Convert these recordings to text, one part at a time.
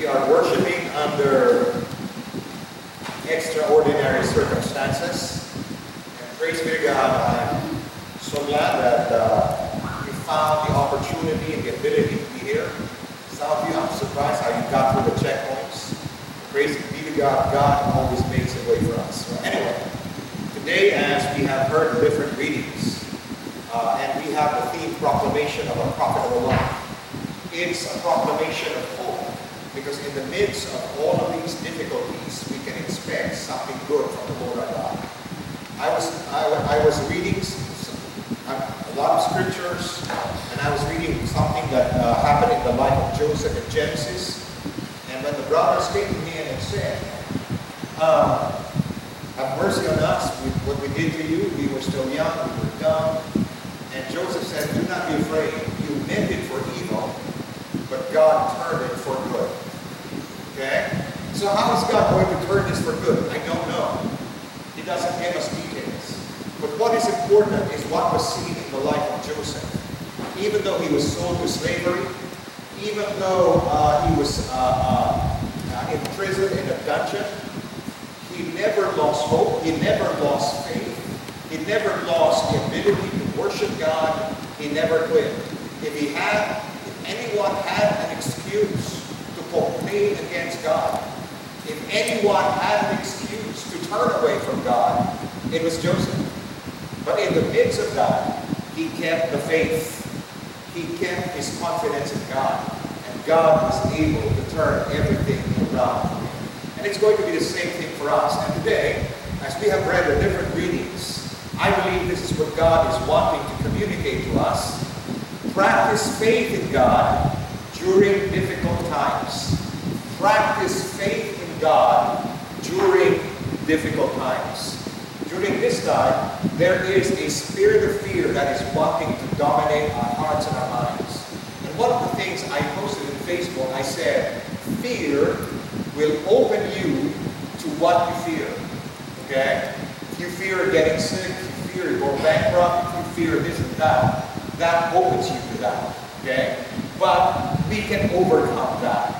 We are worshiping under extraordinary circumstances. And praise be to God, I'm so glad that uh, you found the opportunity and the ability to be here. Some of you, I'm surprised how you got through the checkpoints. Praise be to God, God always makes a way for us. Anyway, today as we have heard different readings, uh, and we have the theme proclamation of a prophet profitable life. It's a proclamation of hope because in the midst of all of these difficulties, we can expect something good from the Lord our God. I was, I, I was reading some, a lot of scriptures, and I was reading something that uh, happened in the life of Joseph in Genesis. And when the brothers came to me and said, uh, have mercy on us, what we did to you, we were still young, we were dumb. And Joseph said, do not be afraid. You meant it for evil, but God turned it for good. Okay? So how is God going to turn this for good? I don't know. He doesn't give us details. But what is important is what was seen in the life of Joseph. Even though he was sold to slavery, even though uh, he was uh, uh, in prison in a dungeon, he never lost hope. He never lost faith. He never lost the ability to worship God. He never quit. If he had if anyone had an excuse to complain against God, if anyone had an excuse to turn away from God, it was Joseph. But in the midst of that, he kept the faith. He kept his confidence in God. And God was able to turn everything around. And it's going to be the same thing for us. And today, as we have read the different readings, I believe this is what God is wanting to communicate to us Practice faith in God during difficult times. Practice faith in God during difficult times. During this time, there is a spirit of fear that is wanting to dominate our hearts and our minds. And one of the things I posted in Facebook, I said, fear will open you to what you fear. Okay? If you fear getting sick, if you fear going bankrupt, if you fear this and that, that opens you to that. Okay? But we can overcome that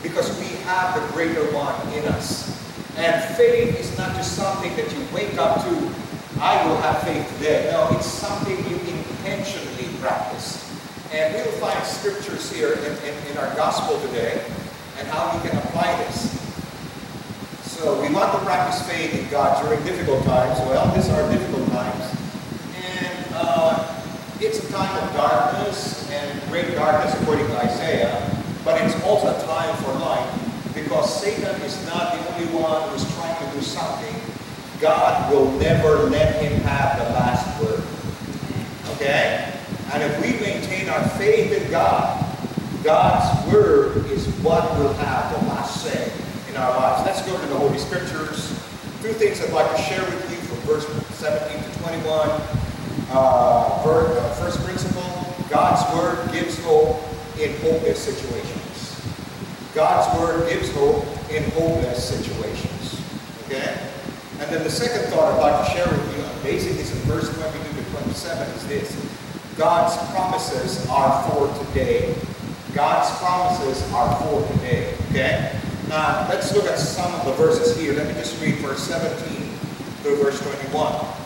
because we have the greater one in us. And faith is not just something that you wake up to, I will have faith today. No, it's something you intentionally practice. And we'll find scriptures here in, in, in our gospel today and how we can apply this. So we want to practice faith in God during difficult times. Well, these are difficult times. And uh, it's a time of darkness and great darkness according to Isaiah, but it's also a time for light because Satan is not the only one who's trying to do something. God will never let him have the last word. Okay? And if we maintain our faith in God, God's word is what will have the last say in our lives. Let's go to the Holy Scriptures. Two things I'd like to share with you from verse 17 to 21 uh, uh, first principle, God's word gives hope in hopeless situations. God's word gives hope in hopeless situations. Okay? And then the second thought I'd like to share with you, basically is in verse 22 to 27, is this. God's promises are for today. God's promises are for today. Okay? Now, let's look at some of the verses here. Let me just read verse 17 through verse 21.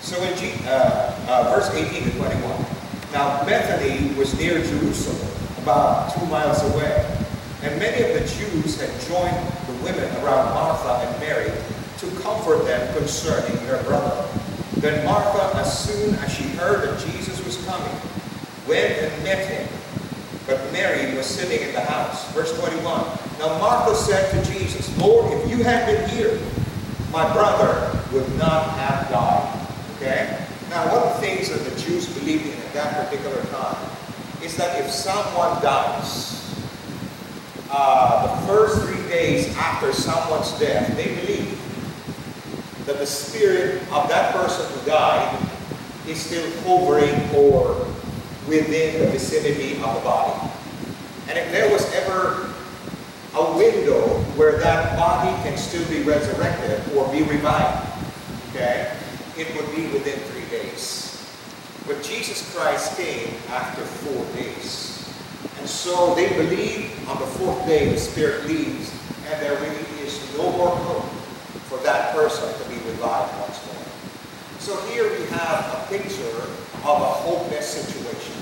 So in G, uh, uh, verse 18 to 21, now Bethany was near Jerusalem, about two miles away, and many of the Jews had joined the women around Martha and Mary to comfort them concerning their brother. Then Martha, as soon as she heard that Jesus was coming, went and met him. But Mary was sitting in the house. Verse 21. Now Martha said to Jesus, Lord, if you had been here, my brother would not have died. Okay? Now, one of the things that the Jews believed in at that particular time is that if someone dies, uh, the first three days after someone's death, they believe that the spirit of that person who died is still hovering or within the vicinity of the body. And if there was ever a window where that body can still be resurrected or be revived, okay, it would be within three days. But Jesus Christ came after four days. And so they believe on the fourth day the spirit leaves and there really is no more hope for that person to be revived once more. So here we have a picture of a hopeless situation.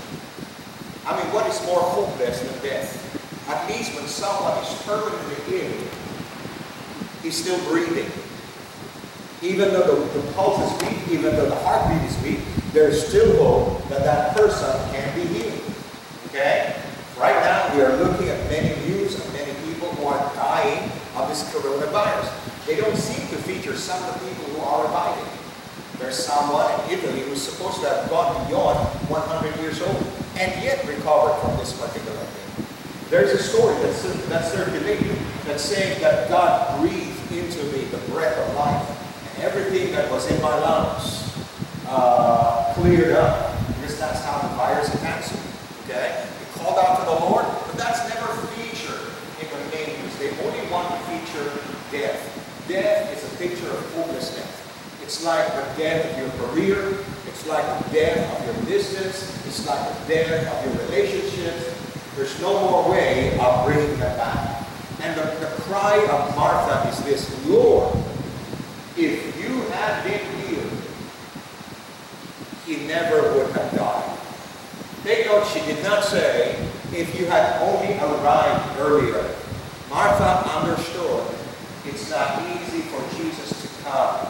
I mean, what is more hopeless than death? At least when someone is permanently ill, he's still breathing. Even though the, the pulse is weak, even though the heartbeat is weak, there's still hope that that person can be healed. Okay? Right now, we are looking at many news of many people who are dying of this coronavirus. They don't seem to feature some of the people who are reviving. There's someone in Italy who's supposed to have gone beyond 100 years old and yet recovered from this particular thing. There's a story that's, that's circulating that's saying that God breathed into me the breath of life everything that was in my lungs uh, cleared up because that's how the virus attacks you. Okay? You called out to the Lord, but that's never featured in the news. They only want to feature death. Death is a picture of hopelessness. It's like the death of your career. It's like the death of your business. It's like the death of your relationships. There's no more way of bringing them back. And the, the cry of Martha is this, Lord, if you had been healed, he never would have died. Take note, she did not say, if you had only arrived earlier. Martha understood it's not easy for Jesus to come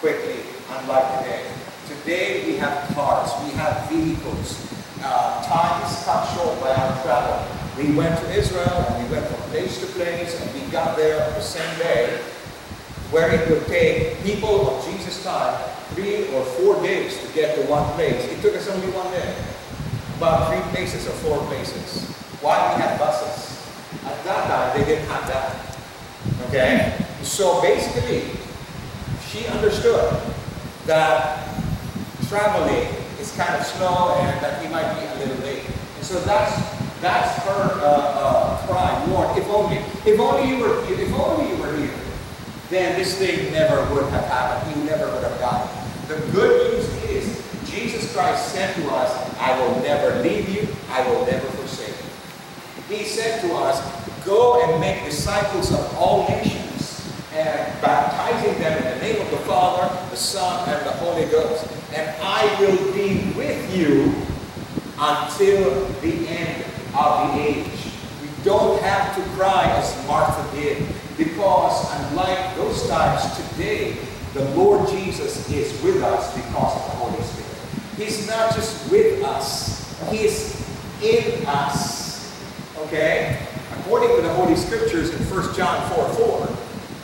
quickly, unlike today. Today we have cars, we have vehicles. Uh, time is cut short by our travel. We went to Israel and we went from place to place and we got there the same day where it would take people of Jesus' time three or four days to get to one place. It took us only one day. About three places or four places. Why we had buses? At that time, they didn't have that. Okay? So basically, she understood that traveling is kind of slow and that he might be a little late. And so that's that's her uh, uh, cry, Lord, if only, if only you were, if only you were here, then this thing never would have happened. He never would have died. The good news is Jesus Christ said to us, I will never leave you, I will never forsake you. He said to us, go and make disciples of all nations and baptizing them in the name of the Father, the Son, and the Holy Ghost. And I will be with you until the end of the age. We don't have to cry as Martha did, because unlike times today, the Lord Jesus is with us because of the Holy Spirit. He's not just with us, He's in us. Okay? According to the Holy Scriptures in 1 John 4 4,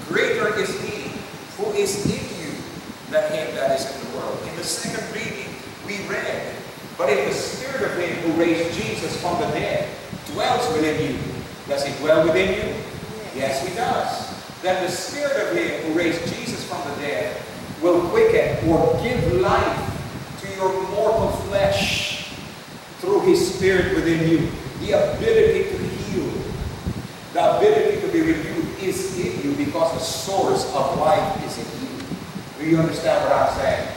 Greater is he who is in you than him that is in the world. In the second reading, we read, But if the spirit of him who raised Jesus from the dead dwells within you, does he dwell within you? Yes, he does. Then the spirit of him who raised Jesus from the dead will quicken or give life to your mortal flesh through his spirit within you. The ability to heal, the ability to be renewed is in you because the source of life is in you. Do you understand what I'm saying?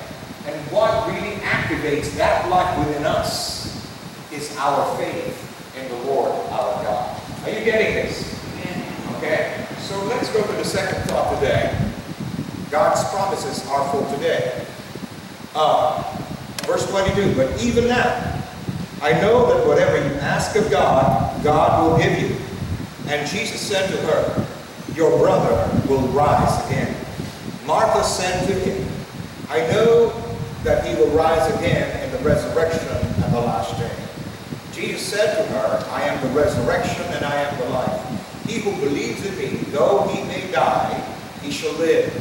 And what really activates that life within us is our faith in the Lord our God. Are you getting this? Okay? So let's go to the second thought today. God's promises are for today. Uh, verse 22, but even now, I know that whatever you ask of God, God will give you. And Jesus said to her, your brother will rise again. Martha said to him, I know that he will rise again in the resurrection at the last day. Jesus said to her, I am the resurrection and I am the life. He who believes in me, though he may die, he shall live.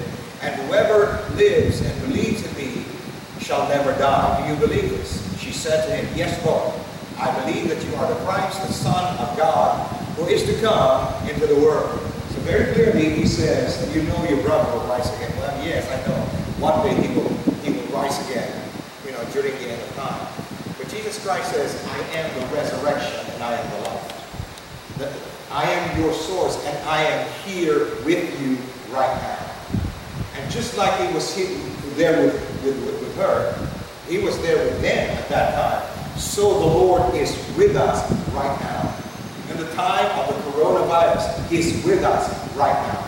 And whoever lives and believes in me shall never die. Do you believe this? She said to him, Yes, Lord. I believe that you are the Christ, the Son of God, who is to come into the world. So very clearly he says, you know your brother will rise again. Well, yes, I know. One day he will, he will rise again, you know, during the end of time. But Jesus Christ says, I am the resurrection and I am the life. I am your source and I am here with you right now. And just like he was there with, with, with her, he was there with them at that time. So the Lord is with us right now. In the time of the coronavirus, He's with us right now.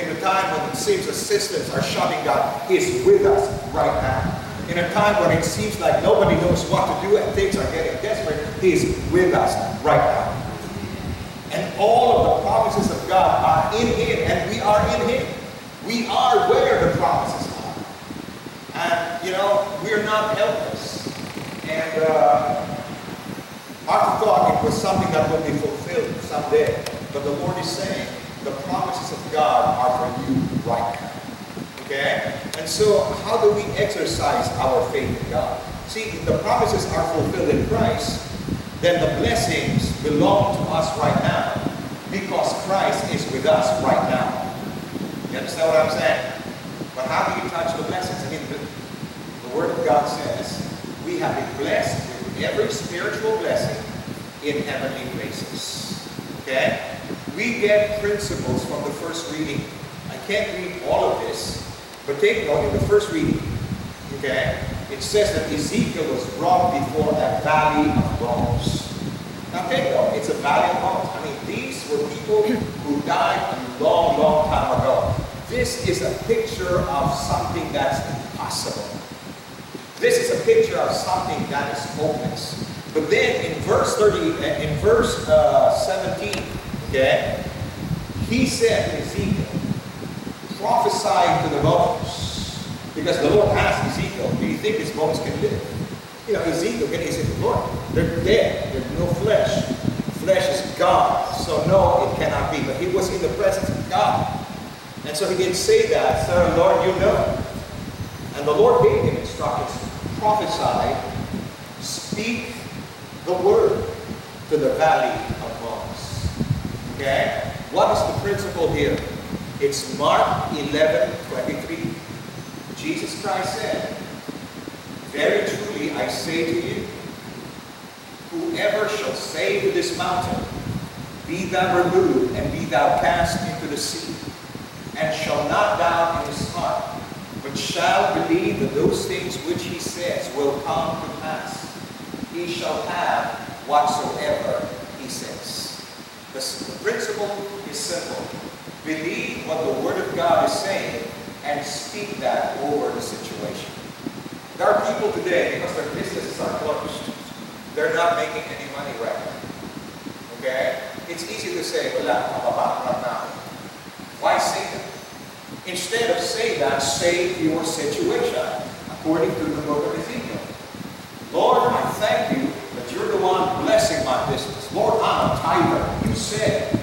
In a time when it seems the systems are shutting down, He's with us right now. In a time when it seems like nobody knows what to do and things are getting desperate, He's with us right now. All of the promises of God are in Him, and we are in Him. We are where the promises are. And, you know, we're not helpless. And uh, Martha thought it was something that will be fulfilled someday. But the Lord is saying, the promises of God are for you right now. Okay? And so, how do we exercise our faith in God? See, if the promises are fulfilled in Christ, then the blessings belong to us right now Christ is with us right now. You understand what I'm saying? But how do you touch the blessings? I mean, the, the Word of God says we have been blessed with every spiritual blessing in heavenly places. Okay? We get principles from the first reading. I can't read all of this, but take note in the first reading. Okay? it says that Ezekiel was brought before a valley of bones. Now take note, it's a of bones. I mean, these were people who died a long, long time ago. This is a picture of something that's impossible. This is a picture of something that is hopeless. But then in verse 30, in verse uh, 17, okay, he said, Ezekiel, prophesy to the bones because the Lord asked Ezekiel, do you think these bones can live? You know, Ezekiel, he said, Lord, they're dead. There's no flesh. Flesh is God. So no, it cannot be. But he was in the presence of God. And so he didn't say that. So oh, Lord, you know. And the Lord gave him instructions. Prophesy, speak the word to the valley of bones. Okay? What is the principle here? It's Mark 11, 23. Jesus Christ said, Very truly I say to you, whoever shall say to this mountain, Be thou removed, and be thou cast into the sea, and shall not doubt in his heart, but shall believe that those things which he says will come to pass, he shall have whatsoever he says. The principle is simple. Believe what the Word of God is saying and speak that over the situation. There are people today, because their businesses are closed, they're not making any money right now. Okay? It's easy to say, wala, mababa now. Why say that? Instead of say that, say your situation according to the book of Ezekiel. Lord, I thank you that you're the one blessing my business. Lord, I'm a tither. You said,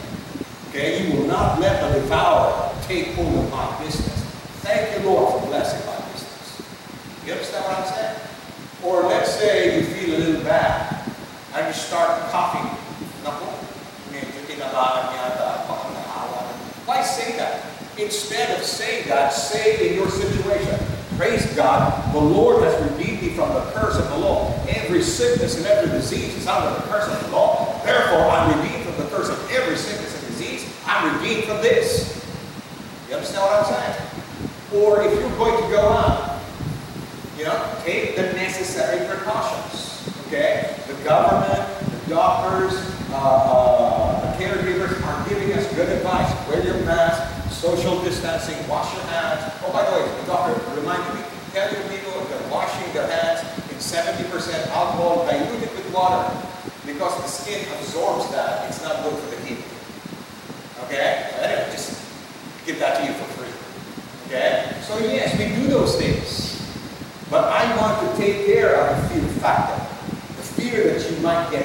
okay, you will not let the devourer take hold of my business. Thank you, Lord, for blessing my business. You understand what I'm saying? Or let's say you feel a little bad start coughing. Why say that? Instead of saying that, say in your situation, Praise God, the Lord has redeemed me from the curse of the law. Every sickness and every disease is under the curse of the law. Therefore, I'm redeemed from the curse of every sickness and disease. I'm redeemed from this. You understand what I'm saying? Or if you're going to go out, you know, take the necessary precautions. Okay? The government, doctors, uh, uh, caregivers are giving us good advice. Wear your mask, social distancing, wash your hands. Oh, by the way, the doctor reminded me, tell your people that washing their hands in 70% alcohol diluted with water because the skin absorbs that. It's not good for the heat. Okay? So anyway, just give that to you for free. Okay? So yes, we do those things. But I want to take care of the fear factor. The fear that you might get.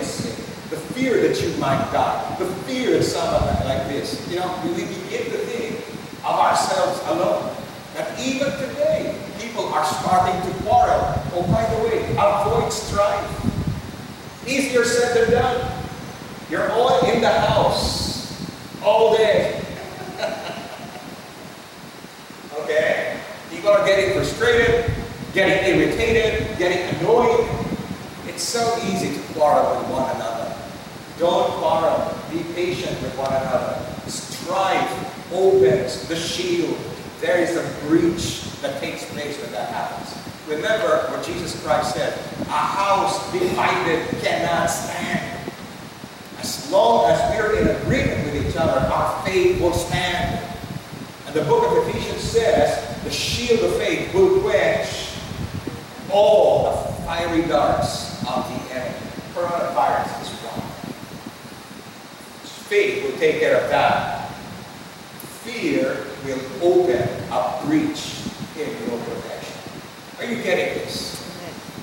The fear that you might die. The fear of someone like this. You know, we begin to think of ourselves alone. That even today, people are starting to quarrel. Oh, by the way, avoid strife. Easier said than done. You're all in the house all day. Okay? People are getting frustrated, getting irritated, getting annoyed. It's so easy to quarrel with one another. Don't quarrel. Be patient with one another. Strife opens the shield. There is a breach that takes place when that happens. Remember what Jesus Christ said, a house divided cannot stand. As long as we're in agreement with each other, our faith will stand. And the book of Ephesians says the shield of faith will quench all the fiery darts of the enemy. Coronavirus. Faith will take care of that. Fear will open a breach in your protection. Are you getting this?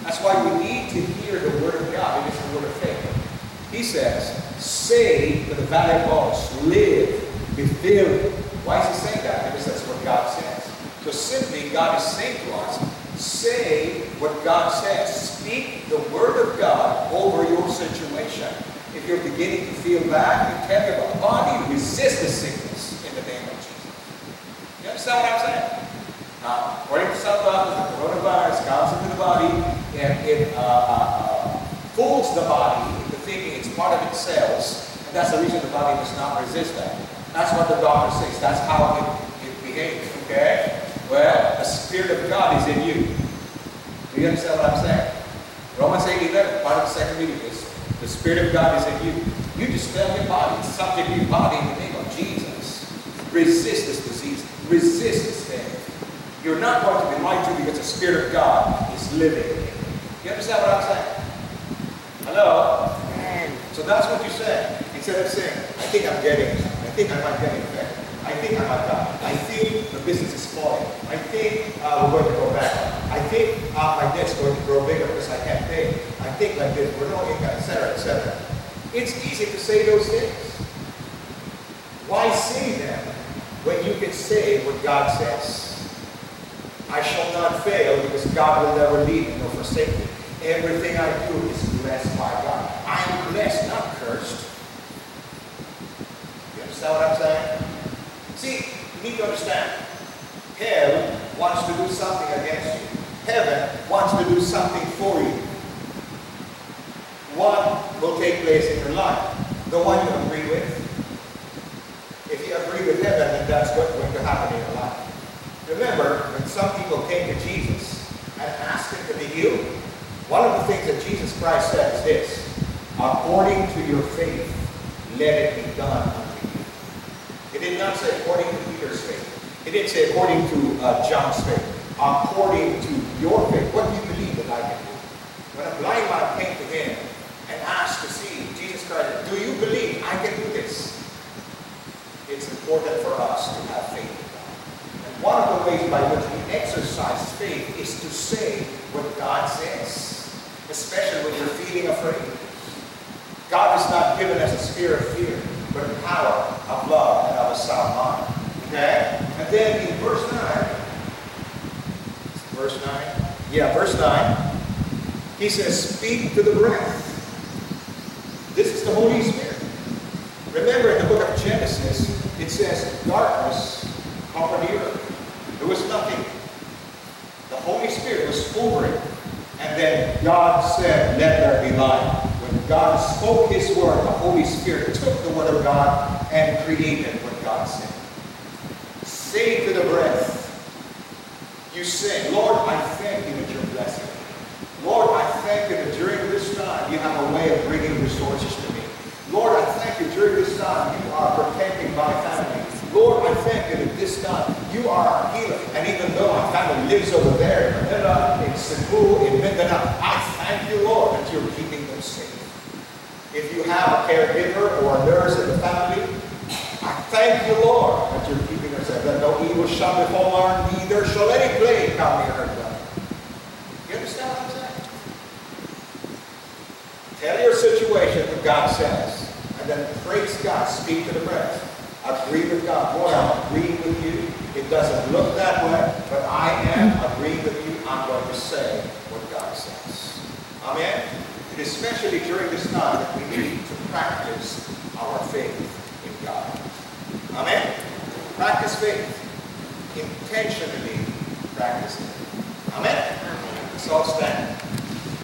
That's why we need to hear the word of God. It is the word of faith. He says, say to the valley bones, live, be filled. Why is he saying that? Because that's what God says. So simply, God is saying to us, say what God says. Speak the word of God over your situation. If you're beginning to feel bad, you tell your body, resist the sickness in the name of Jesus. You understand what I'm saying? Uh, according to some the coronavirus comes into the body and it uh, uh, fools the body into thinking it's part of its cells, and that's the reason the body does not resist that. That's what the doctor says. That's how it, it behaves, okay? Well, the Spirit of God is in you. Do you understand what I'm saying? Romans 8, 11, part of the second reading is, the Spirit of God is in you. You tell your body, subject your body in the name of Jesus. Resist this disease. Resist this thing. You're not going to be lied to because the Spirit of God is living you. You understand what I'm saying? Hello? So that's what you said. Instead of saying, I think I'm getting, I think I might get infected. I think I might die. I think the business is falling. I think uh, we're going to go back. I think uh, my debt's going to grow bigger because I can't pay. I think like this, we're no income, etc., etc. It's easy to say those things. Why say them when you can say what God says? I shall not fail because God will never leave me nor forsake me. Everything I do is blessed by God. I am blessed, not cursed. You understand what I'm saying? See, you need to understand. Hell wants to do something against you. Heaven wants to do something for you. One will take place in your life. The one you agree with. If you agree with heaven, then that's what's going to happen in your life. Remember, when some people came to Jesus and asked him to be healed, one of the things that Jesus Christ said is this, according to your faith, let it be done unto you. It did not say according to It didn't say according to uh, John's faith. According to your faith. What do you believe that I can do? When a blind man came to him and asked to see Jesus Christ, do you believe I can do this? It's important for us to have faith in God. And one of the ways by which we exercise faith is to say what God says, especially when you're feeling afraid. God has not given us a spirit of fear, but a power of love and of a sound mind. Okay? Then in verse 9, verse 9, yeah, verse 9, he says, speak to the breath. This is the Holy Spirit. Remember in the book of Genesis, it says darkness covered the earth. There was nothing. The Holy Spirit was hovering. And then God said, let there be light. When God spoke his word, the Holy Spirit took the word of God and created what God said. Say to the breath, you say, Lord, I thank you that you're blessing me. Lord, I thank you that during this time you have a way of bringing resources to me. Lord, I thank you during this time you are protecting my family. Lord, I thank you that this time you are our healer. And even though my family lives over there in Manila, in Cebu, in Mindanao, I thank you, Lord, that you're keeping them safe. If you have a caregiver or a nurse in the family, I thank you, Lord, that you're. That no evil shall befall our neither shall any plague come near her dwelling. You understand what I'm saying? Tell your situation what God says, and then praise God, speak to the breath. Agree with God. Lord, I'm agreeing with you. It doesn't look that way, but I am agreeing with you. I'm going to say what God says. Amen? And especially during this time that we need to practice our faith in God. Amen? Practice faith. Intentionally practice it. Amen? Let's all stand.